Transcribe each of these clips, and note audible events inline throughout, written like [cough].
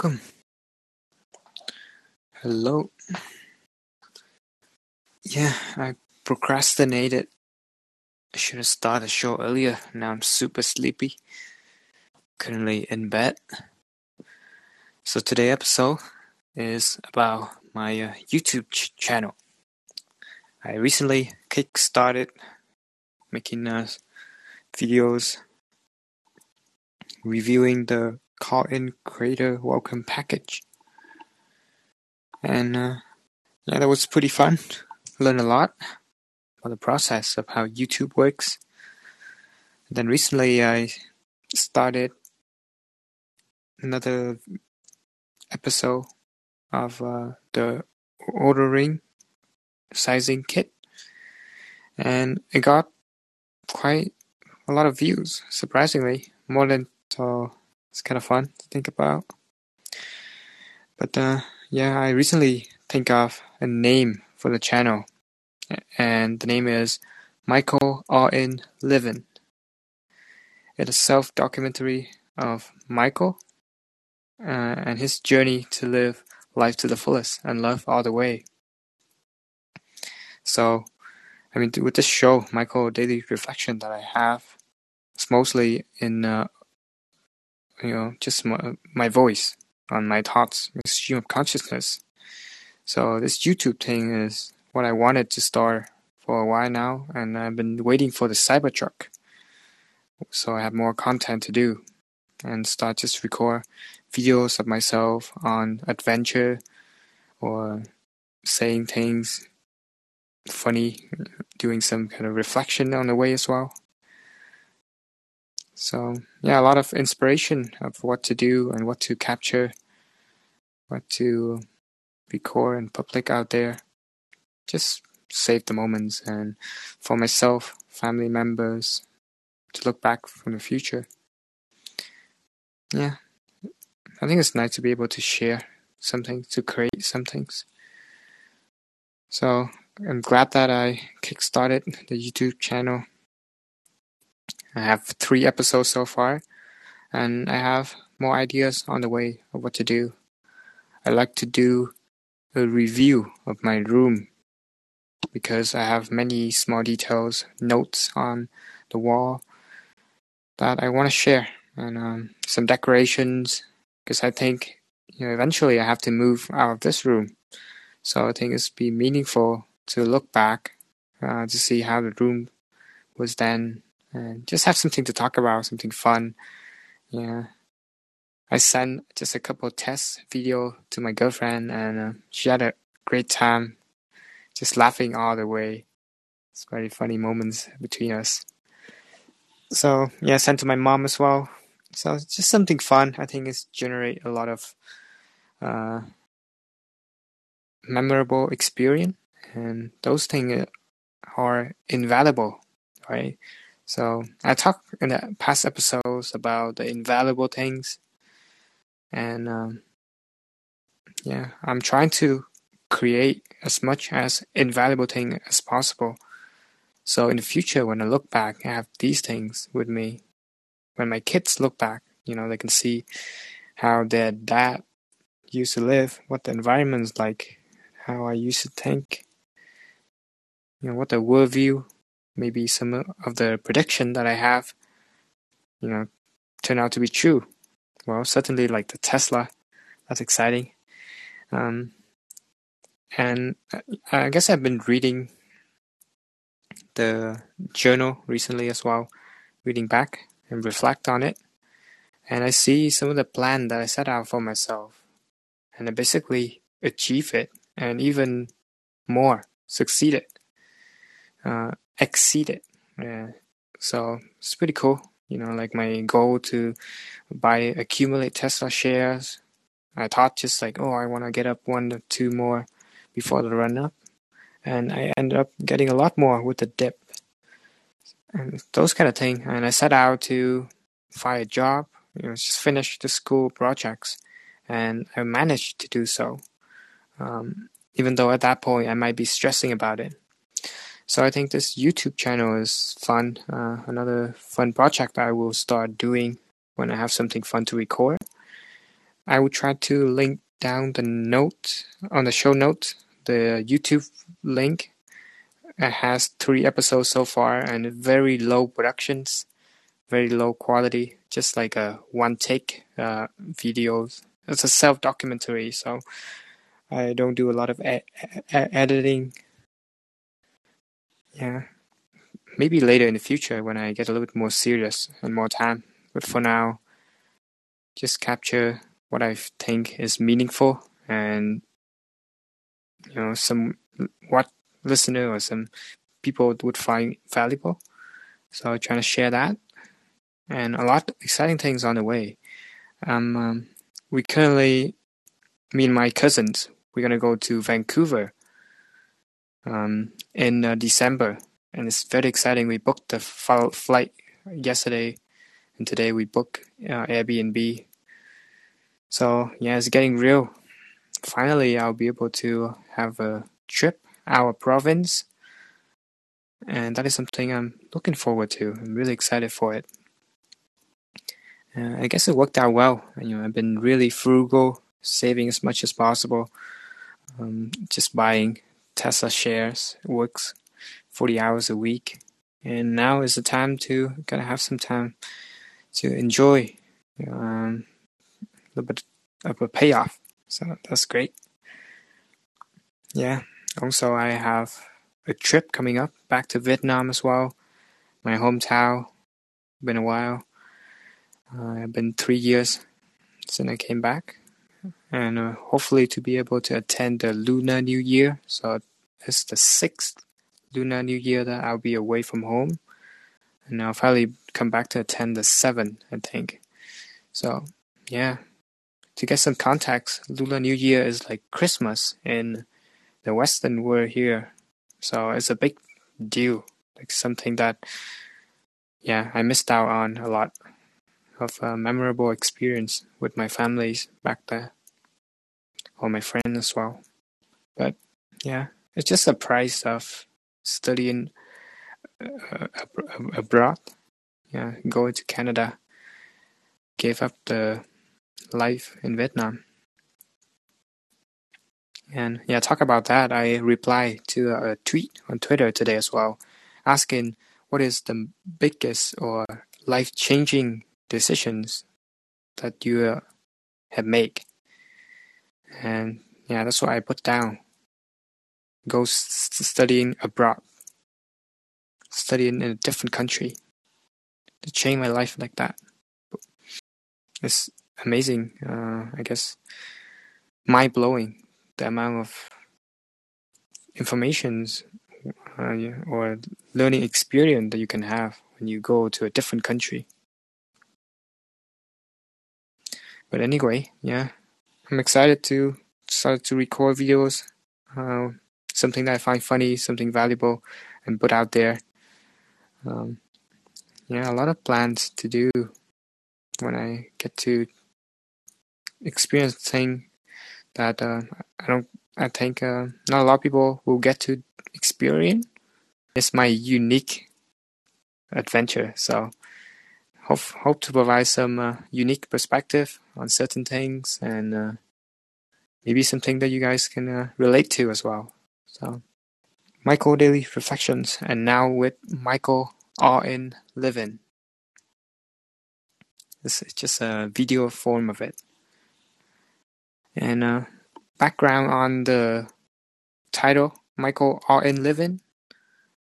welcome. Hello. Yeah, I procrastinated. I should have started the show earlier. Now I'm super sleepy. Currently in bed. So today episode is about my uh, YouTube ch- channel. I recently kick-started making uh, videos reviewing the Callin creator welcome package. And uh, yeah, that was pretty fun. Learned a lot about the process of how YouTube works. And then recently I started another episode of uh, the Oura ring sizing kit. And it got quite a lot of views, surprisingly. More than so it's kind of fun to think about. But uh, yeah, I recently think of a name for the channel, and the name is Michael All In Living. It's a self-documentary of Michael uh, and his journey to live life to the fullest and love all the way. So, I mean, with this show, Michael daily reflection that I have, it's mostly in uh, you know, just my, my voice on my thoughts, my stream of consciousness. So this YouTube thing is what I wanted to start for a while now, and I've been waiting for the Cybertruck, so I have more content to do, and start just record videos of myself on adventure, or saying things funny, doing some kind of reflection on the way as well. So yeah, a lot of inspiration of what to do and what to capture, what to record in public out there. Just save the moments and for myself, family members, to look back from the future. Yeah, I think it's nice to be able to share something, to create some things. So I'm glad that I kickstarted the YouTube channel I have three episodes so far, and I have more ideas on the way of what to do. I like to do a review of my room because I have many small details, notes on the wall that I want to share, and um, some decorations because I think you know eventually I have to move out of this room, so I think it's be meaningful to look back uh, to see how the room was then and just have something to talk about, something fun. Yeah. I sent just a couple test video to my girlfriend, and uh, she had a great time, just laughing all the way. It's very funny moments between us. So yeah, sent to my mom as well. So it's just something fun. I think it's generate a lot of uh, memorable experience, and those things are invaluable, right? So I talked in the past episodes about the invaluable things, and um, yeah, I'm trying to create as much as invaluable thing as possible. So in the future, when I look back, I have these things with me. When my kids look back, you know, they can see how their dad used to live, what the environment's like, how I used to think, you know, what the worldview maybe some of the prediction that I have, you know, turn out to be true. Well, certainly like the Tesla, that's exciting. Um, and I guess I've been reading the journal recently as well, reading back and reflect on it. And I see some of the plan that I set out for myself, and I basically achieve it, and even more, succeeded. Uh, exceed it. Yeah. So it's pretty cool. You know, like my goal to buy accumulate Tesla shares. I thought just like, oh, I want to get up one or two more before the run up, and I ended up getting a lot more with the dip, and those kind of thing. And I set out to find a job. You know, just finish the school projects, and I managed to do so. Um, even though at that point I might be stressing about it. So I think this YouTube channel is fun. Uh, another fun project I will start doing when I have something fun to record. I will try to link down the note on the show note the YouTube link. It has three episodes so far and very low productions, very low quality, just like a one take uh, videos. It's a self documentary, so I don't do a lot of e- e- editing. Yeah, maybe later in the future when I get a little bit more serious and more time. But for now, just capture what I think is meaningful and you know some what listener or some people would find valuable. So I'm trying to share that, and a lot exciting things on the way. Um, um, we currently, me and my cousins, we're gonna go to Vancouver um, in uh, December, and it's very exciting. We booked the flight yesterday, and today we book uh, Airbnb so yeah, it's getting real. Finally, I'll be able to have a trip our province, and that is something I'm looking forward to. I'm really excited for it. Uh, I guess it worked out well. You know, I've been really frugal, saving as much as possible. Um, just buying Tesla shares works 40 hours a week, and now is the time to gotta have some time to enjoy. Um, little bit of a payoff. So that's great. Yeah. Also, I have a trip coming up back to Vietnam as well. My hometown. Been a while. Uh, I've been three years since I came back, and uh, hopefully to be able to attend the Lunar New Year. So it's the sixth Lunar New Year that I'll be away from home, and I'll probably come back to attend the seventh, I think. So yeah, to get some context, Lunar New Year is like Christmas in the Western world here. So it's a big deal, like something that, yeah, I missed out on a lot of a memorable experience with my families back there, or my friends as well. But yeah, it's just a price of studying uh, abroad. Yeah, going to Canada. Gave up the life in Vietnam. And yeah, talk about that. I replied to a tweet on Twitter today as well, asking what is the biggest or life changing decisions that you uh, have made. And yeah, that's what I put down. Go studying abroad, studying in a different country to change my life like that. It's amazing. Uh, I guess mind blowing the amount of informations uh, or learning experience that you can have when you go to a different country. But anyway, yeah, I'm excited to start to record videos. Uh, something that I find funny, something valuable, and put out there. Um, yeah, a lot of plans to do when I get to experience thing that uh, I don't. I think uh, not a lot of people will get to experience. It's my unique adventure. So hope hope to provide some uh, unique perspective on certain things and uh, maybe something that you guys can uh, relate to as well. So Michael Daily Reflections, and now with Michael All In Living. This is just a video form of it. And uh, background on the title, Michael All In Living.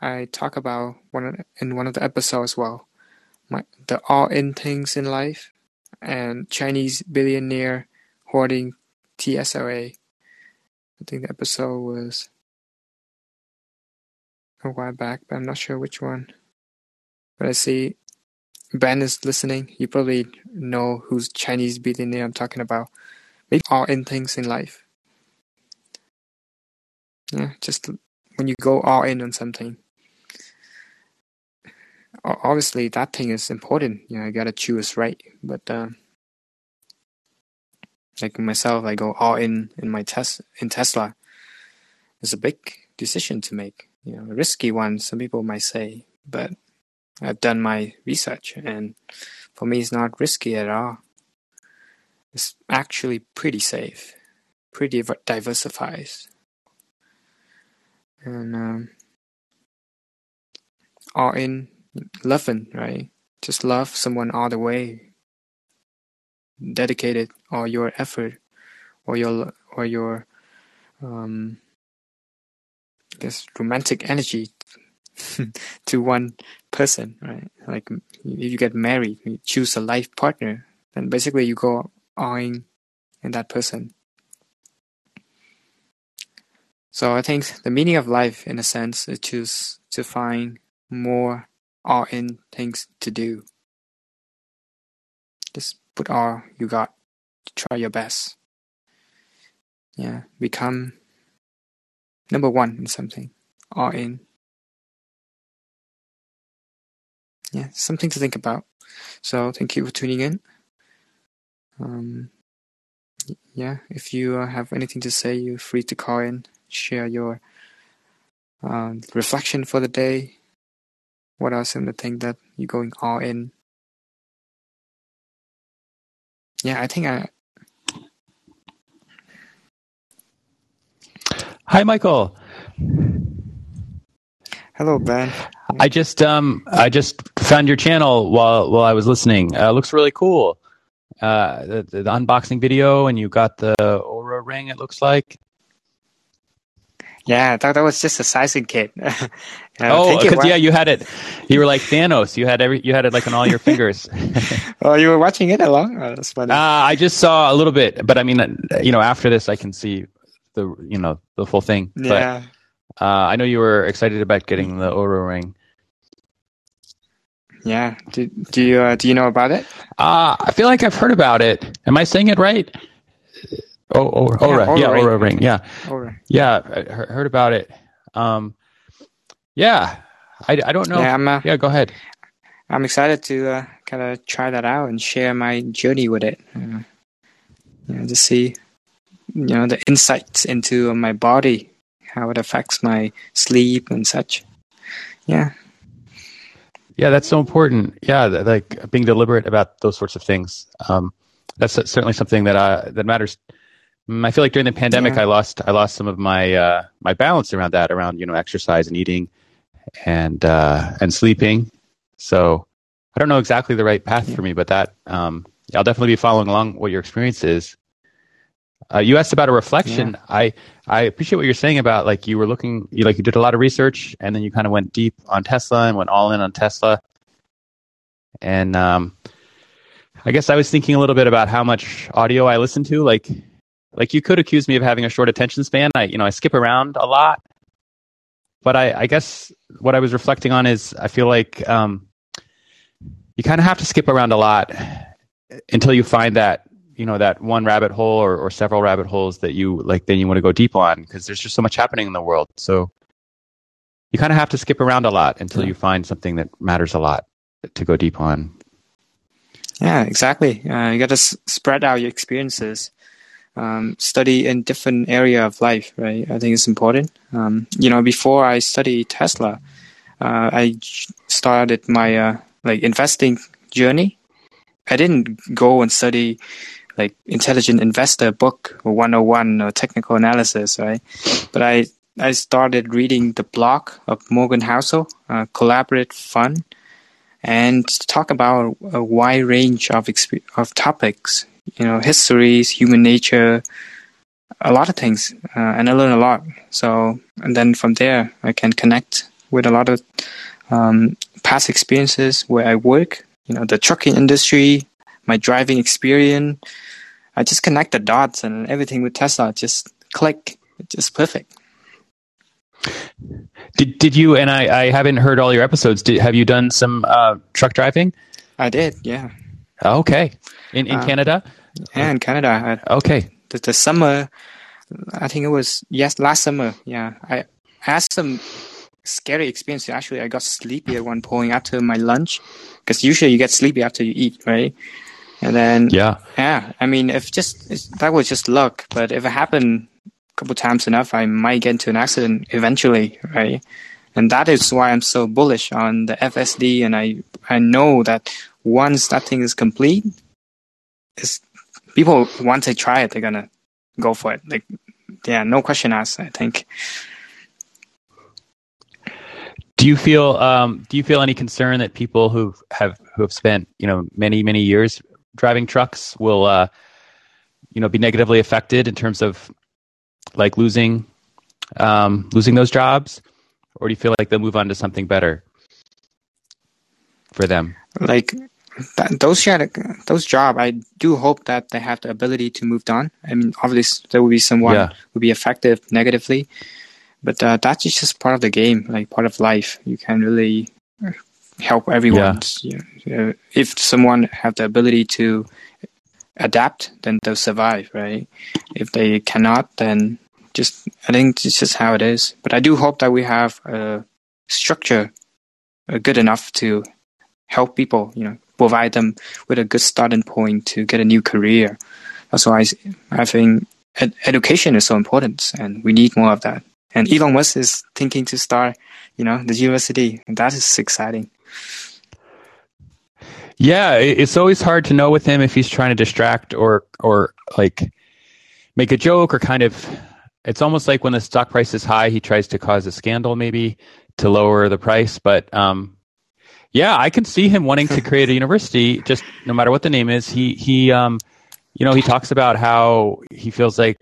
I talk about one in one of the episodes as well. My, the all in things in life and Chinese billionaire hoarding TSLA. I think the episode was a while back, but I'm not sure which one. But I see Ben is listening. You probably know who's Chinese billionaire I'm talking about. Maybe all in things in life. Yeah, just when you go all in on something. Obviously, that thing is important. You know, I gotta choose right. But uh, like myself, I go all in in my test in Tesla. It's a big decision to make. You know, risky one. Some people might say, but I've done my research, and for me, it's not risky at all. It's actually pretty safe, pretty diversified, and um, all in loving, right? Just love someone all the way, dedicated all your effort, or your or your um, this romantic energy [laughs] to one person, right? Like if you get married, you choose a life partner, then basically you go all in that person. So I think the meaning of life, in a sense, is choose to find more all in things to do. Just put all you got. Try your best. Yeah, become number one in something. All in. Yeah, something to think about. So thank you for tuning in. Um, yeah, if you uh, have anything to say, you're free to call in, share your um, reflection for the day. What are some of the things that you're going all in? Yeah, I think I. Hi, Michael. Hello, Ben. I just um I just found your channel while while I was listening. Uh, looks really cool. Uh, the, the unboxing video, and you got the Oura ring. It looks like. Yeah, I thought that was just a sizing kit. [laughs] oh, because yeah, you had it. You were like Thanos. You had every. You had it like on all your fingers. [laughs] oh, you were watching it along. Oh, that's funny. Uh, I just saw a little bit, but I mean, uh, you know, after this, I can see the you know the full thing. Yeah. But, uh, I know you were excited about getting the Oura ring. Yeah. Do, do you uh, do you know about it? Uh, I feel like I've heard about it. Am I saying it right? Oh, oh, yeah, Oura, yeah, ring. Ring, yeah, Oura. yeah, I heard about it. Um, yeah, I, I don't know. Yeah, I'm, uh, yeah, go ahead. I'm excited to uh, kind of try that out and share my journey with it. Uh, you know, to see, you know, the insights into my body, how it affects my sleep and such. Yeah, yeah, that's so important. Yeah, like being deliberate about those sorts of things. Um, that's certainly something that uh, that matters. Mm, I feel like during the pandemic, yeah. I lost I lost some of my uh, my balance around that, around you know exercise and eating, and uh, and sleeping. So I don't know exactly the right path yeah. for me, but that um, I'll definitely be following along what your experience is. Uh, you asked about a reflection. Yeah. I I appreciate what you're saying about like you were looking, you like you did a lot of research, and then you kind of went deep on Tesla and went all in on Tesla. And um, I guess I was thinking a little bit about how much audio I listen to. Like, like you could accuse me of having a short attention span. I you know I skip around a lot, but I I guess what I was reflecting on is I feel like um, you kind of have to skip around a lot until you find that you know that one rabbit hole or, or several rabbit holes that you like then you want to go deep on because there's just so much happening in the world. So you kind of have to skip around a lot until yeah. you find something that matters a lot to go deep on. Yeah exactly. Uh, you got to s- spread out your experiences um, study in different area of life right? I think it's important. Um, you know before i studied tesla uh, i started my uh, like investing journey. I didn't go and study like intelligent investor book or 101 or technical analysis, right? But I I started reading the blog of Morgan Housel, uh, Collaborative Fund, and talk about a wide range of exp- of topics, you know, histories, human nature, a lot of things, uh, and I learned a lot. So, and then from there, I can connect with a lot of um, past experiences where I work, you know, the trucking industry, my driving experience. I just connect the dots and everything with Tesla just click. It's just perfect. Did did you and I, I haven't heard all your episodes. Did have you done some uh, truck driving? I did, yeah. Okay. In in uh, Canada? Yeah, in Canada. I, okay. The, the summer I think it was yes, last summer, yeah. I had some scary experience. Actually, I got sleepy at one point after my lunch because usually you get sleepy after you eat, right? And then, yeah, yeah. I mean, if just that was just luck, but if it happened a couple times enough, I might get into an accident eventually, right? And that is why I'm so bullish on the FSD. And I I know that once that thing is complete, it's people once they try it, they're gonna go for it. Like, yeah, no question asked. I think. Do you feel um, Do you feel any concern that people who have who have spent you know many many years driving trucks will uh, you know be negatively affected in terms of like losing um, losing those jobs, or do you feel like they'll move on to something better for them? Like that, those those job, I do hope that they have the ability to move on. I mean, obviously there will be someone yeah. will be affected negatively, but uh, that's just part of the game, like part of life. You can really help everyone. Yeah. You know, if someone have the ability to adapt, then they'll survive, right? If they cannot, then just I think it's just how it is. But I do hope that we have a structure uh, good enough to help people, you know, provide them with a good starting point to get a new career. That's why I think ed- education is so important, and we need more of that. And Elon Musk is thinking to start, you know, the university, and that is exciting. Yeah, it's always hard to know with him if he's trying to distract or or like make a joke or kind of. It's almost like when the stock price is high, he tries to cause a scandal, maybe to lower the price. But um, yeah, I can see him wanting to [laughs] create a university. Just no matter what the name is, he he um, you know, he talks about how he feels like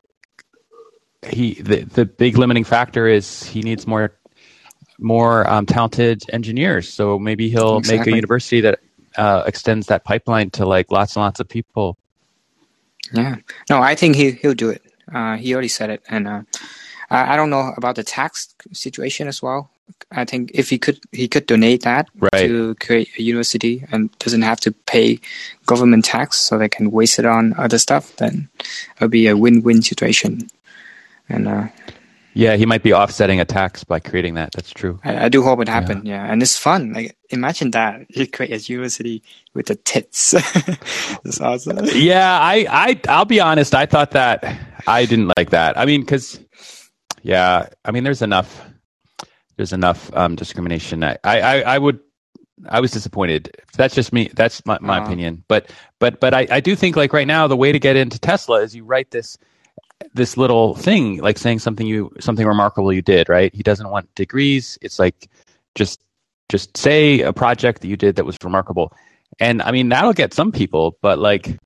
he the the big limiting factor is he needs more more um, talented engineers. So maybe he'll exactly. make a university that uh, extends that pipeline to like lots and lots of people. Yeah, no, I think he he'll do it. Uh, he already said it, and uh, I, I don't know about the tax situation as well. I think if he could, he could donate that right. to create a university and doesn't have to pay government tax, so they can waste it on other stuff. Then it'll be a win-win situation. And uh, yeah, he might be offsetting attacks by creating that. That's true. I, I do hope it happen. Yeah. yeah. and it's fun. Like imagine that you create a university with the tits. [laughs] That's awesome. Yeah, I, I, I'll be honest. I thought that I didn't like that. I mean, because yeah, I mean, there's enough, there's enough um, discrimination. I, I, I would I was disappointed. That's just me. That's my, my uh-huh. opinion. But but but I, I do think like right now the way to get into Tesla is you write this this little thing, like saying something you something remarkable you did, right? He doesn't want degrees. It's like just just say a project that you did that was remarkable. And I mean that'll get some people, but like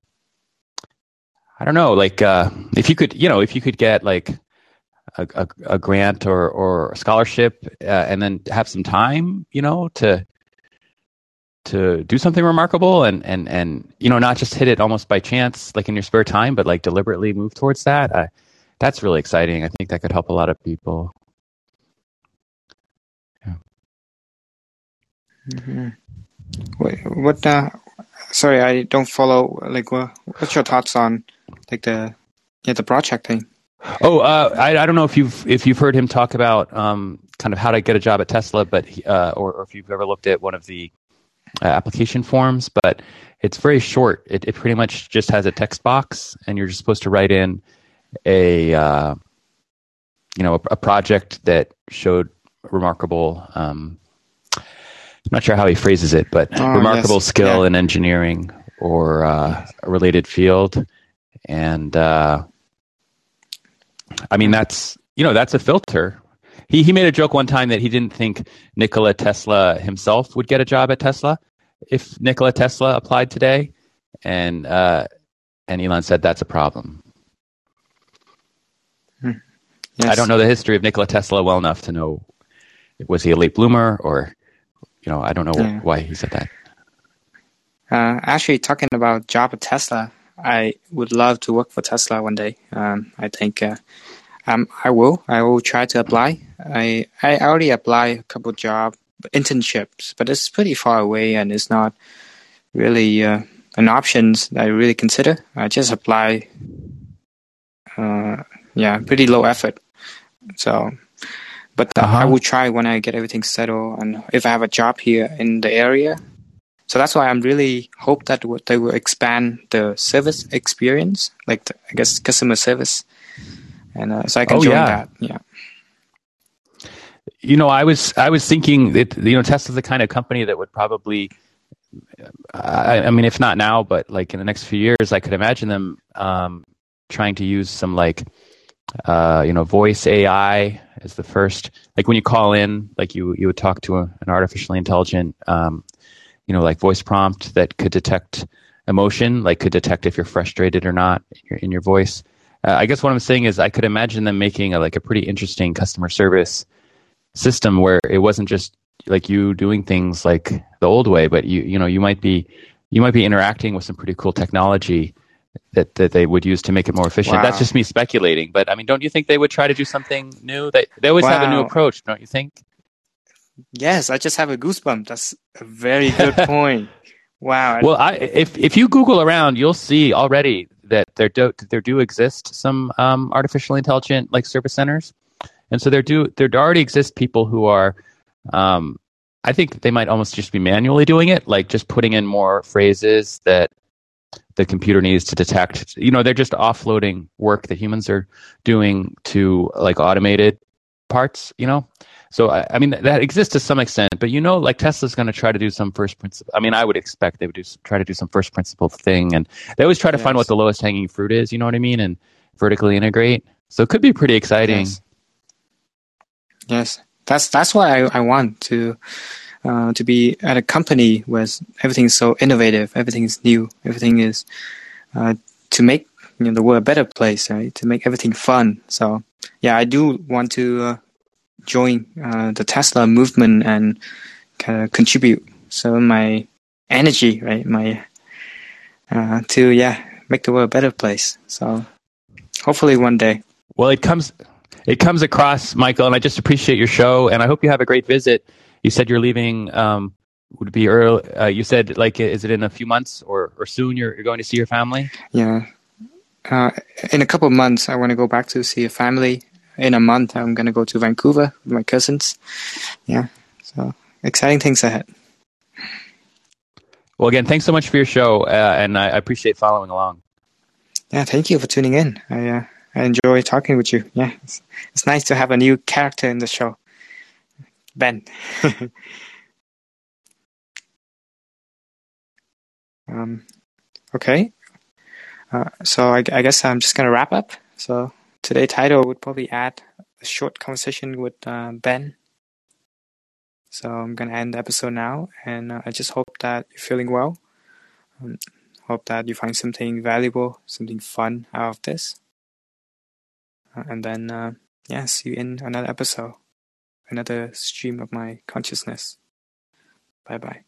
I don't know, like uh, if you could, you know, if you could get like a, a, a grant or or a scholarship, uh, and then have some time, you know, to to do something remarkable and and and you know not just hit it almost by chance like in your spare time but like deliberately move towards that I, that's really exciting i think that could help a lot of people yeah. mm-hmm. Wait, what uh, sorry i don't follow like what, what's your thoughts on like the yeah the project thing oh uh, I, I don't know if you've if you've heard him talk about um, kind of how to get a job at tesla but uh, or, or if you've ever looked at one of the uh, application forms, but it's very short. It, it pretty much just has a text box, and you're just supposed to write in a uh, you know a, a, project that showed remarkable. Um, I'm not sure how he phrases it, but oh, remarkable yes. skill yeah. in engineering or uh, a related field, and uh, I mean that's you know that's a filter he he made a joke one time that he didn't think Nikola Tesla himself would get a job at Tesla if Nikola Tesla applied today, and uh, and Elon said that's a problem. Hmm. Yes. I don't know the history of Nikola Tesla well enough to know was he a late bloomer or you know I don't know yeah. why he said that. Uh, actually, talking about job at Tesla, I would love to work for Tesla one day. Um, I think uh, um, I will. I will try to apply. I I already applied a couple job internships, but it's pretty far away and it's not really uh, an option that I really consider. I just apply. Uh, yeah, pretty low effort. So, but uh, uh-huh. I will try when I get everything settled and if I have a job here in the area. So that's why I'm really hope that they will expand the service experience, like the, I guess customer service and uh, so I can oh, join yeah. that. Yeah. You know, I was I was thinking that you know Tesla's the kind of company that would probably I, I, mean, if not now, but like in the next few years, I could imagine them um, trying to use some like uh, you know voice AI as the first. Like when you call in, like you you would talk to a, an artificially intelligent, um, you know, like voice prompt that could detect emotion, like could detect if you're frustrated or not in your, in your voice. Uh, I guess what I'm saying is I could imagine them making a, like a pretty interesting customer service system where it wasn't just like you doing things like the old way, but you you know you might be you might be interacting with some pretty cool technology that that they would use to make it more efficient. Wow. That's just me speculating, but I mean, don't you think they would try to do something new? They they always wow. have a new approach, don't you think? Yes, I just have a goosebump. That's a very good [laughs] point. Wow. Well, I, if if you Google around, you'll see already that there do there do exist some um, artificially intelligent like service centers, and so there do there already exist people who are um, I think they might almost just be manually doing it, like just putting in more phrases that the computer needs to detect. You know, they're just offloading work that humans are doing to like automated parts, you know? So, I, I mean, that exists to some extent, but you know, like Tesla's going to try to do some first principle. I mean, I would expect they would do, try to do some first principle thing. And they always try to yes. find what the lowest hanging fruit is, you know what I mean? And vertically integrate. So it could be pretty exciting. Yes. yes. That's that's why I, I want to uh, to be at a company where everything is so innovative, everything is new, everything is uh, to make you know the world a better place, right? To make everything fun. So yeah, I do want to uh, join uh, the Tesla movement and kind of contribute so my energy, right, my uh, to yeah make the world a better place. So hopefully one day. Well, it comes it comes across, Michael, and I just appreciate your show, and I hope you have a great visit. You said you're leaving. Um, would it be early? Uh, you said like, is it in a few months or or soon? You're, you're going to see your family. Yeah, uh, in a couple of months, I want to go back to see a family. In a month, I'm going to go to Vancouver with my cousins. Yeah, so exciting things ahead. Well, again, thanks so much for your show, uh, and I, appreciate following along. Yeah, thank you for tuning in. I uh, I enjoy talking with you. Yeah, it's, it's nice to have a new character in the show. Ben. [laughs] um, okay. Uh, so I, I, guess I'm just gonna wrap up. So today title would probably add a short conversation with uh, Ben. So I'm gonna end the episode now, and uh, I just hope that you're feeling well. Um, hope that you find something valuable, something fun out of this. Uh, and then, uh, yeah, see you in another episode, another stream of my consciousness. Bye bye.